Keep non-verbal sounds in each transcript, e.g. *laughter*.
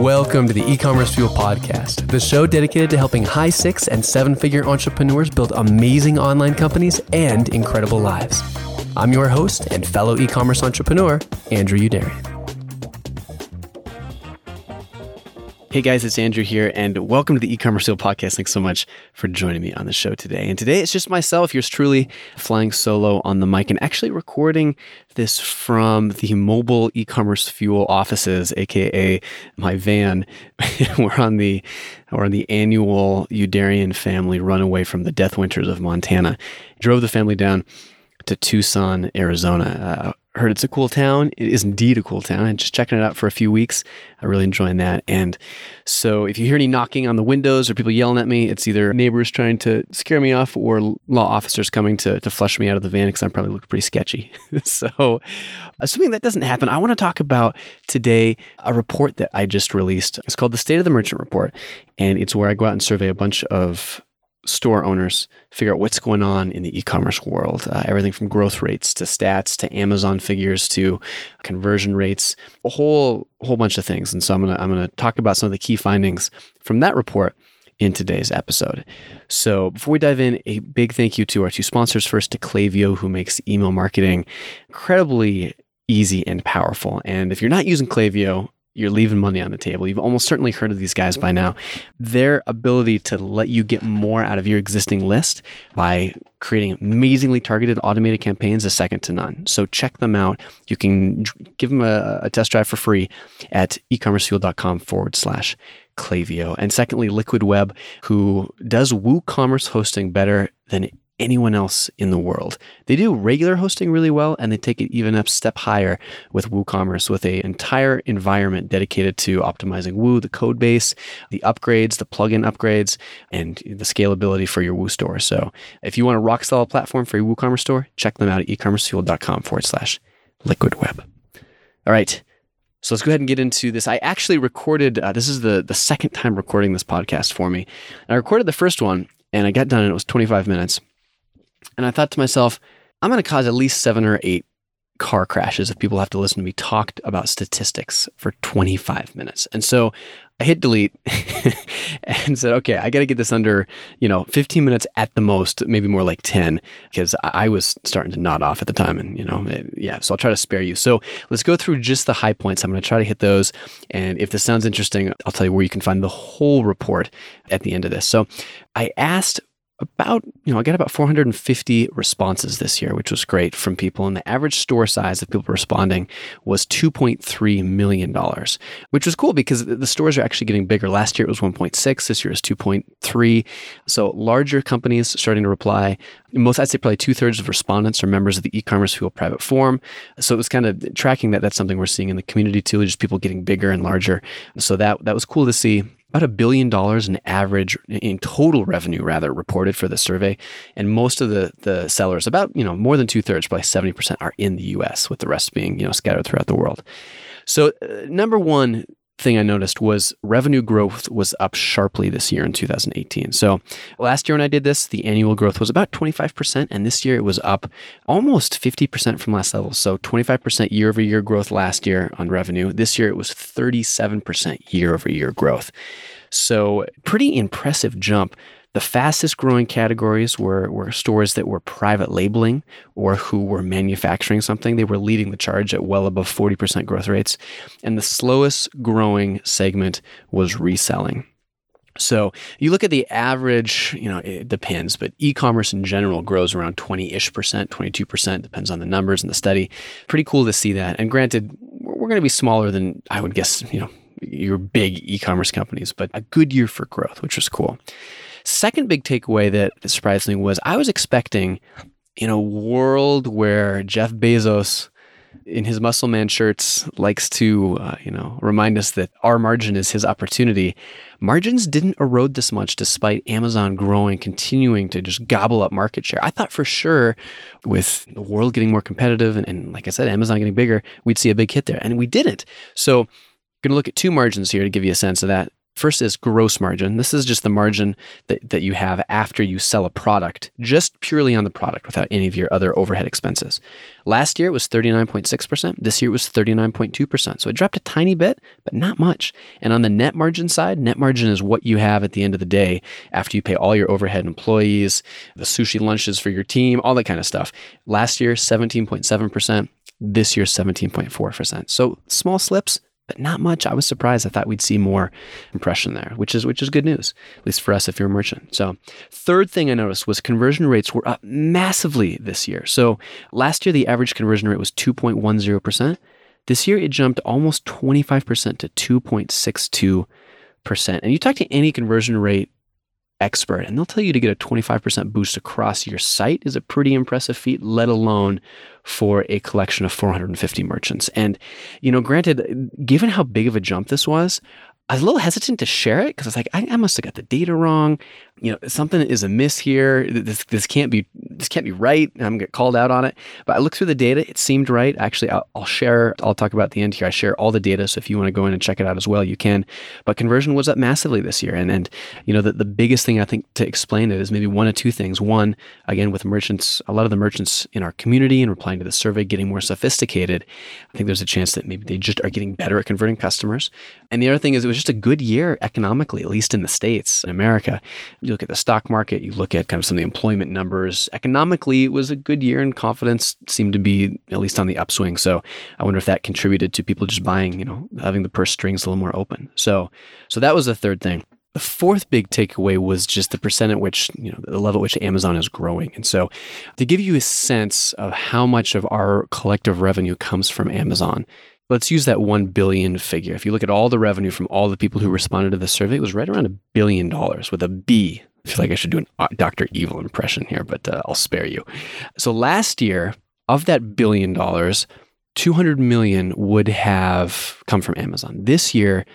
Welcome to the e-commerce fuel podcast, the show dedicated to helping high six and seven figure entrepreneurs build amazing online companies and incredible lives. I'm your host and fellow e-commerce entrepreneur, Andrew Youderian. Hey guys, it's Andrew here, and welcome to the e-commerce fuel podcast. Thanks so much for joining me on the show today. And today it's just myself, yours truly, flying solo on the mic and actually recording this from the mobile e-commerce fuel offices, aka my van. *laughs* we're on the we're on the annual Youderian family runaway from the death winters of Montana. Drove the family down to Tucson, Arizona. Uh, Uh, heard it's a cool town. It is indeed a cool town. And just checking it out for a few weeks, I really enjoying that. And so, if you hear any knocking on the windows or people yelling at me, it's either neighbors trying to scare me off or law officers coming to to flush me out of the van because I'm probably look pretty sketchy. *laughs* so, assuming that doesn't happen, I want to talk about today a report that I just released. It's called the State of the Merchant Report, and it's where I go out and survey a bunch of store owners figure out what's going on in the e-commerce world uh, everything from growth rates to stats to amazon figures to conversion rates a whole whole bunch of things and so i'm going to i'm going to talk about some of the key findings from that report in today's episode. So, before we dive in, a big thank you to our two sponsors. First, to Klaviyo, who makes email marketing incredibly easy and powerful. And if you're not using Klaviyo, you're leaving money on the table. You've almost certainly heard of these guys by now. Their ability to let you get more out of your existing list by creating amazingly targeted automated campaigns is second to none. So check them out. You can give them a, a test drive for free at ecommercefuel.com forward slash Klaviyo. And secondly, Liquid Web, who does WooCommerce hosting better than anyone else in the world. They do regular hosting really well, and they take it even a step higher with WooCommerce, with an entire environment dedicated to optimizing Woo, the code base, the upgrades, the plugin upgrades, and the scalability for your Woo store. So if you want a rock solid platform for your WooCommerce store, check them out at ecommercefuel.com forward slash liquid web. All right. So let's go ahead and get into this. I actually recorded, uh, this is the, the second time recording this podcast for me. And I recorded the first one and I got done and it was 25 minutes. And I thought to myself, I'm going to cause at least seven or eight car crashes if people have to listen to me talk about statistics for 25 minutes. And so I hit delete *laughs* and said, okay, I got to get this under, you know, 15 minutes at the most, maybe more like 10, because I was starting to nod off at the time. And, you know, it, yeah, so I'll try to spare you. So let's go through just the high points. I'm going to try to hit those. And if this sounds interesting, I'll tell you where you can find the whole report at the end of this. So I asked about, you know, I got about 450 responses this year, which was great from people. And the average store size of people responding was $2.3 million, which was cool because the stores are actually getting bigger. Last year it was 1.6, this year is 2.3. So larger companies starting to reply. Most, I'd say probably two thirds of respondents are members of the e-commerce fuel private forum. So it was kind of tracking that. That's something we're seeing in the community too, just people getting bigger and larger. So that, that was cool to see about a billion dollars in average in total revenue rather reported for the survey. And most of the the sellers about you know more than two-thirds probably 70% are in the us with the rest being you know scattered throughout the world. So uh, number one thing I noticed was revenue growth was up sharply this year in 2018. So last year when I did this, the annual growth was about 25%, and this year it was up almost 50% from last level. So 25% year over year growth last year on revenue. This year it was 37% year over year growth. So pretty impressive jump the fastest growing categories were, were stores that were private labeling or who were manufacturing something. They were leading the charge at well above 40% growth rates. And the slowest growing segment was reselling. So you look at the average, you know, it depends, but e-commerce in general grows around 20-ish percent, 22%, depends on the numbers in the study. Pretty cool to see that. And granted, we're going to be smaller than I would guess, you know, your big e-commerce companies, but a good year for growth, which was cool. Second big takeaway that surprised me was I was expecting in a world where Jeff Bezos in his muscle man shirts likes to uh, you know remind us that our margin is his opportunity margins didn't erode this much despite amazon growing continuing to just gobble up market share. I thought for sure with the world getting more competitive and, and like i said amazon getting bigger we'd see a big hit there and we didn't. So going to look at two margins here to give you a sense of that First is gross margin. This is just the margin that, that you have after you sell a product, just purely on the product without any of your other overhead expenses. Last year it was 39.6%. This year it was 39.2%. So it dropped a tiny bit, but not much. And on the net margin side, net margin is what you have at the end of the day after you pay all your overhead employees, the sushi lunches for your team, all that kind of stuff. Last year, 17.7%. This year, 17.4%. So small slips, but not much. I was surprised. I thought we'd see more impression there, which is which is good news, at least for us if you're a merchant. So, third thing I noticed was conversion rates were up massively this year. So, last year the average conversion rate was 2.10%. This year it jumped almost 25% to 2.62%. And you talk to any conversion rate expert and they'll tell you to get a 25% boost across your site is a pretty impressive feat let alone for a collection of 450 merchants and you know granted given how big of a jump this was I was a little hesitant to share it because I was like, I, I, must have got the data wrong. You know, something is amiss here. This this can't be this can't be right. I'm gonna get called out on it. But I looked through the data. It seemed right. Actually, I'll, I'll share. I'll talk about the end here. I share all the data, so if you want to go in and check it out as well, you can. But conversion was up massively this year, and and you know the the biggest thing I think to explain it is maybe one of two things. One, again, with merchants, a lot of the merchants in our community and replying to the survey getting more sophisticated. I think there's a chance that maybe they just are getting better at converting customers. And the other thing is, it was just a good year economically, at least in the States, in America. You look at the stock market, you look at kind of some of the employment numbers. Economically, it was a good year and confidence seemed to be at least on the upswing. So I wonder if that contributed to people just buying, you know, having the purse strings a little more open. So, so that was the third thing. The fourth big takeaway was just the percent at which, you know, the level at which Amazon is growing. And so to give you a sense of how much of our collective revenue comes from Amazon, Let's use that 1 billion figure. If you look at all the revenue from all the people who responded to the survey, it was right around a billion dollars with a B. I feel like I should do an uh, Dr. Evil impression here, but uh, I'll spare you. So last year, of that billion dollars, 200 million would have come from Amazon. This year,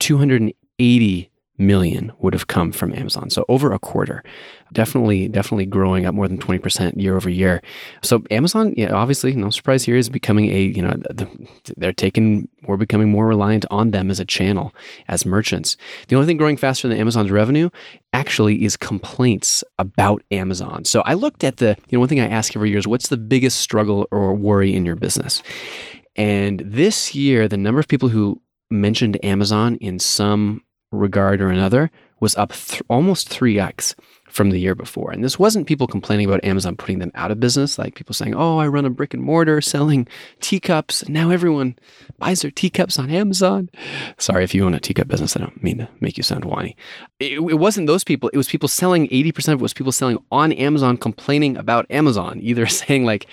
280 million would have come from Amazon. So over a quarter. Definitely, definitely growing up more than 20% year over year. So Amazon, yeah, obviously, no surprise here, is becoming a, you know, they're taking, we're becoming more reliant on them as a channel, as merchants. The only thing growing faster than Amazon's revenue actually is complaints about Amazon. So I looked at the, you know, one thing I ask every year is what's the biggest struggle or worry in your business? And this year, the number of people who mentioned Amazon in some regard or another was up th- almost 3x from the year before. And this wasn't people complaining about Amazon putting them out of business, like people saying, oh, I run a brick and mortar selling teacups. And now everyone buys their teacups on Amazon. Sorry if you own a teacup business. I don't mean to make you sound whiny. It, it wasn't those people. It was people selling 80% of it was people selling on Amazon complaining about Amazon, either *laughs* saying, like,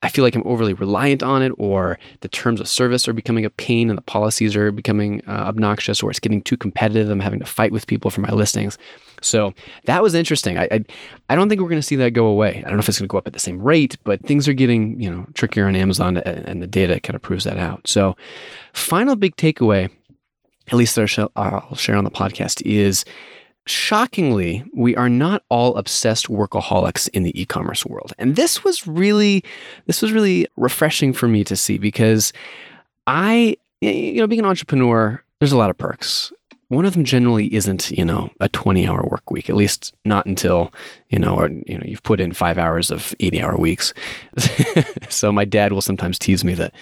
I feel like I'm overly reliant on it, or the terms of service are becoming a pain and the policies are becoming uh, obnoxious, or it's getting too competitive. I'm having to fight with people for my listings. So that was interesting. I I, I don't think we're going to see that go away. I don't know if it's going to go up at the same rate, but things are getting you know trickier on Amazon, and the data kind of proves that out. So, final big takeaway, at least that I'll share on the podcast, is shockingly, we are not all obsessed workaholics in the e-commerce world. And this was really this was really refreshing for me to see because I you know being an entrepreneur, there's a lot of perks one of them generally isn't, you know, a 20 hour work week, at least not until, you know, or, you know, you've put in five hours of 80 hour weeks. *laughs* so my dad will sometimes tease me that,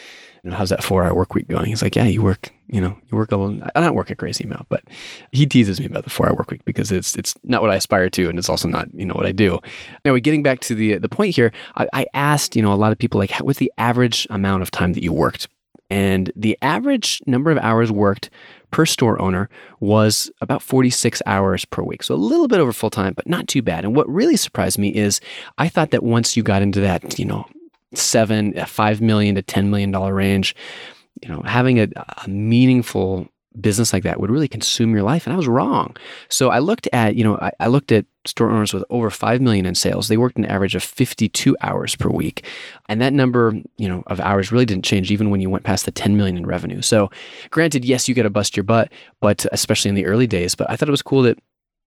you know, how's that four hour work week going? He's like, yeah, you work, you know, you work a little, I don't work a crazy amount, but he teases me about the four hour work week because it's, it's not what I aspire to. And it's also not, you know, what I do. Anyway, getting back to the, the point here, I, I asked, you know, a lot of people like, what's the average amount of time that you worked? And the average number of hours worked per store owner was about 46 hours per week. So a little bit over full time, but not too bad. And what really surprised me is I thought that once you got into that, you know, seven, five million to $10 million range, you know, having a, a meaningful business like that would really consume your life. And I was wrong. So I looked at, you know, I, I, looked at store owners with over 5 million in sales. They worked an average of 52 hours per week. And that number, you know, of hours really didn't change even when you went past the 10 million in revenue. So granted, yes, you got to bust your butt, but especially in the early days, but I thought it was cool that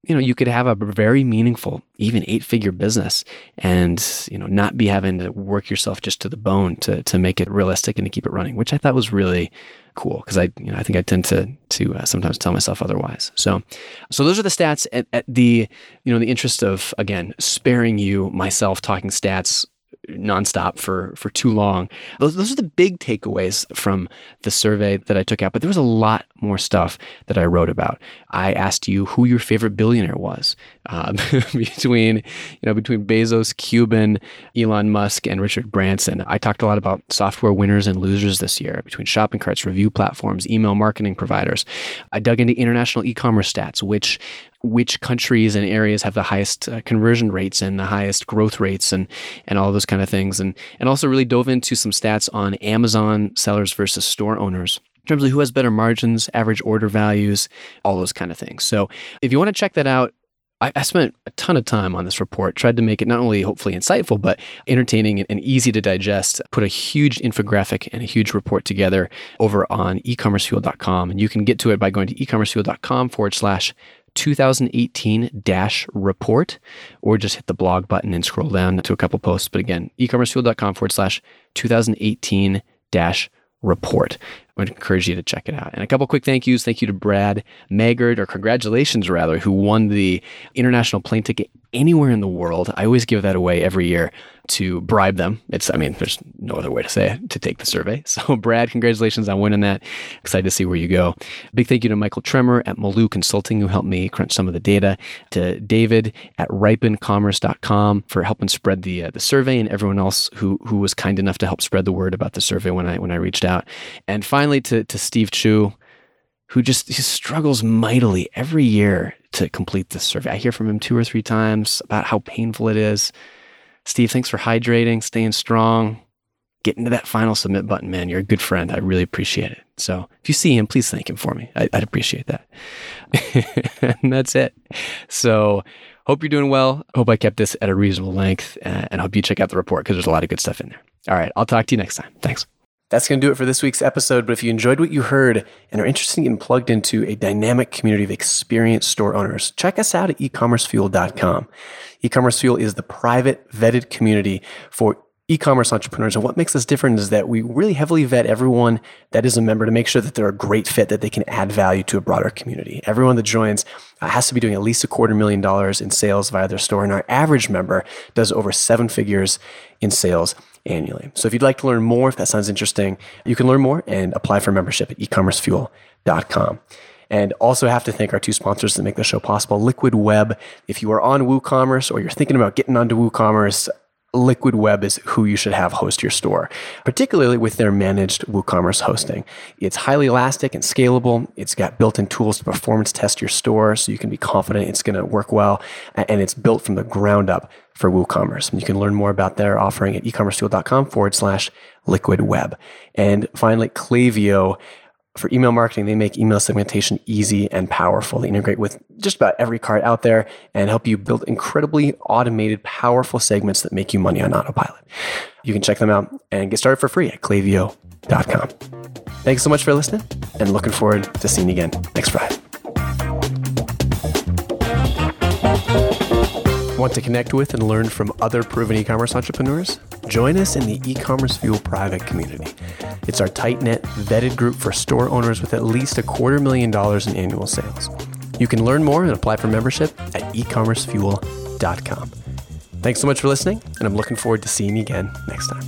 you know, you could have a very meaningful, even eight figure business and, you know, not be having to work yourself just to the bone to, to make it realistic and to keep it running, which I thought was really cool because I, you know, I think I tend to, to uh, sometimes tell myself otherwise. So, so those are the stats at, at the, you know, the interest of, again, sparing you myself talking stats nonstop for for too long. Those those are the big takeaways from the survey that I took out. But there was a lot more stuff that I wrote about. I asked you who your favorite billionaire was uh, *laughs* between you know between Bezos, Cuban, Elon Musk, and Richard Branson. I talked a lot about software winners and losers this year between shopping carts, review platforms, email marketing providers. I dug into international e-commerce stats, which which countries and areas have the highest uh, conversion rates and the highest growth rates and and all those kind of things and and also really dove into some stats on Amazon sellers versus store owners in terms of who has better margins, average order values, all those kind of things. So if you want to check that out, I, I spent a ton of time on this report, tried to make it not only hopefully insightful, but entertaining and easy to digest. Put a huge infographic and a huge report together over on ecommercefuel.com. And you can get to it by going to ecommercefuel.com forward slash 2018 dash report, or just hit the blog button and scroll down to a couple posts. But again, ecommercefuel.com forward slash 2018 dash report. Would encourage you to check it out. And a couple quick thank yous. Thank you to Brad Maggard, or congratulations rather, who won the international plane ticket anywhere in the world. I always give that away every year to bribe them. It's, I mean, there's no other way to say it, to take the survey. *laughs* So, Brad, congratulations on winning that. Excited to see where you go. Big thank you to Michael Tremor at Malou Consulting, who helped me crunch some of the data, to David at ripenecommerce.com for helping spread the uh, the survey, and everyone else who who was kind enough to help spread the word about the survey when I when I reached out. And finally, to, to Steve Chou, who just he struggles mightily every year to complete this survey. I hear from him two or three times about how painful it is. Steve, thanks for hydrating, staying strong, getting to that final submit button, man. You're a good friend. I really appreciate it. So if you see him, please thank him for me. I, would appreciate that. *laughs* and that's it. So hope you're doing well. Hope I kept this at a reasonable length uh, and hope you check out the report because there's a lot of good stuff in there. All right. I'll talk to you next time. Thanks. That's going to do it for this week's episode. But if you enjoyed what you heard and are interested in getting plugged into a dynamic community of experienced store owners, check us out at ecommercefuel.com. E-commerce Fuel is the private vetted community for e-commerce entrepreneurs. And what makes us different is that we really heavily vet everyone that is a member to make sure that they're a great fit, that they can add value to a broader community. Everyone that joins uh, has to be doing at least a quarter million dollars in sales via their store. And our average member does over seven figures in sales annually. So if you'd like to learn more, if that sounds interesting, you can learn more and apply for membership at ecommercefuel.com. And also have to thank our two sponsors that make the show possible Liquid Web. If you are on WooCommerce or you're thinking about getting onto WooCommerce, Liquid Web is who you should have host your store, particularly with their managed WooCommerce hosting. It's highly elastic and scalable. It's got built in tools to performance test your store so you can be confident it's going to work well. And it's built from the ground up for WooCommerce. And you can learn more about their offering at ecommercefuel.com forward slash liquid web. And finally, Klaviyo for email marketing, they make email segmentation easy and powerful. They integrate with just about every cart out there and help you build incredibly automated, powerful segments that make you money on autopilot. You can check them out and get started for free at klaviyo.com. Thanks so much for listening and looking forward to seeing you again next Friday. Want to connect with and learn from other proven e commerce entrepreneurs? Join us in the e commerce fuel private community. It's our tight knit, vetted group for store owners with at least a quarter million dollars in annual sales. You can learn more and apply for membership at ecommercefuel.com. Thanks so much for listening, and I'm looking forward to seeing you again next time.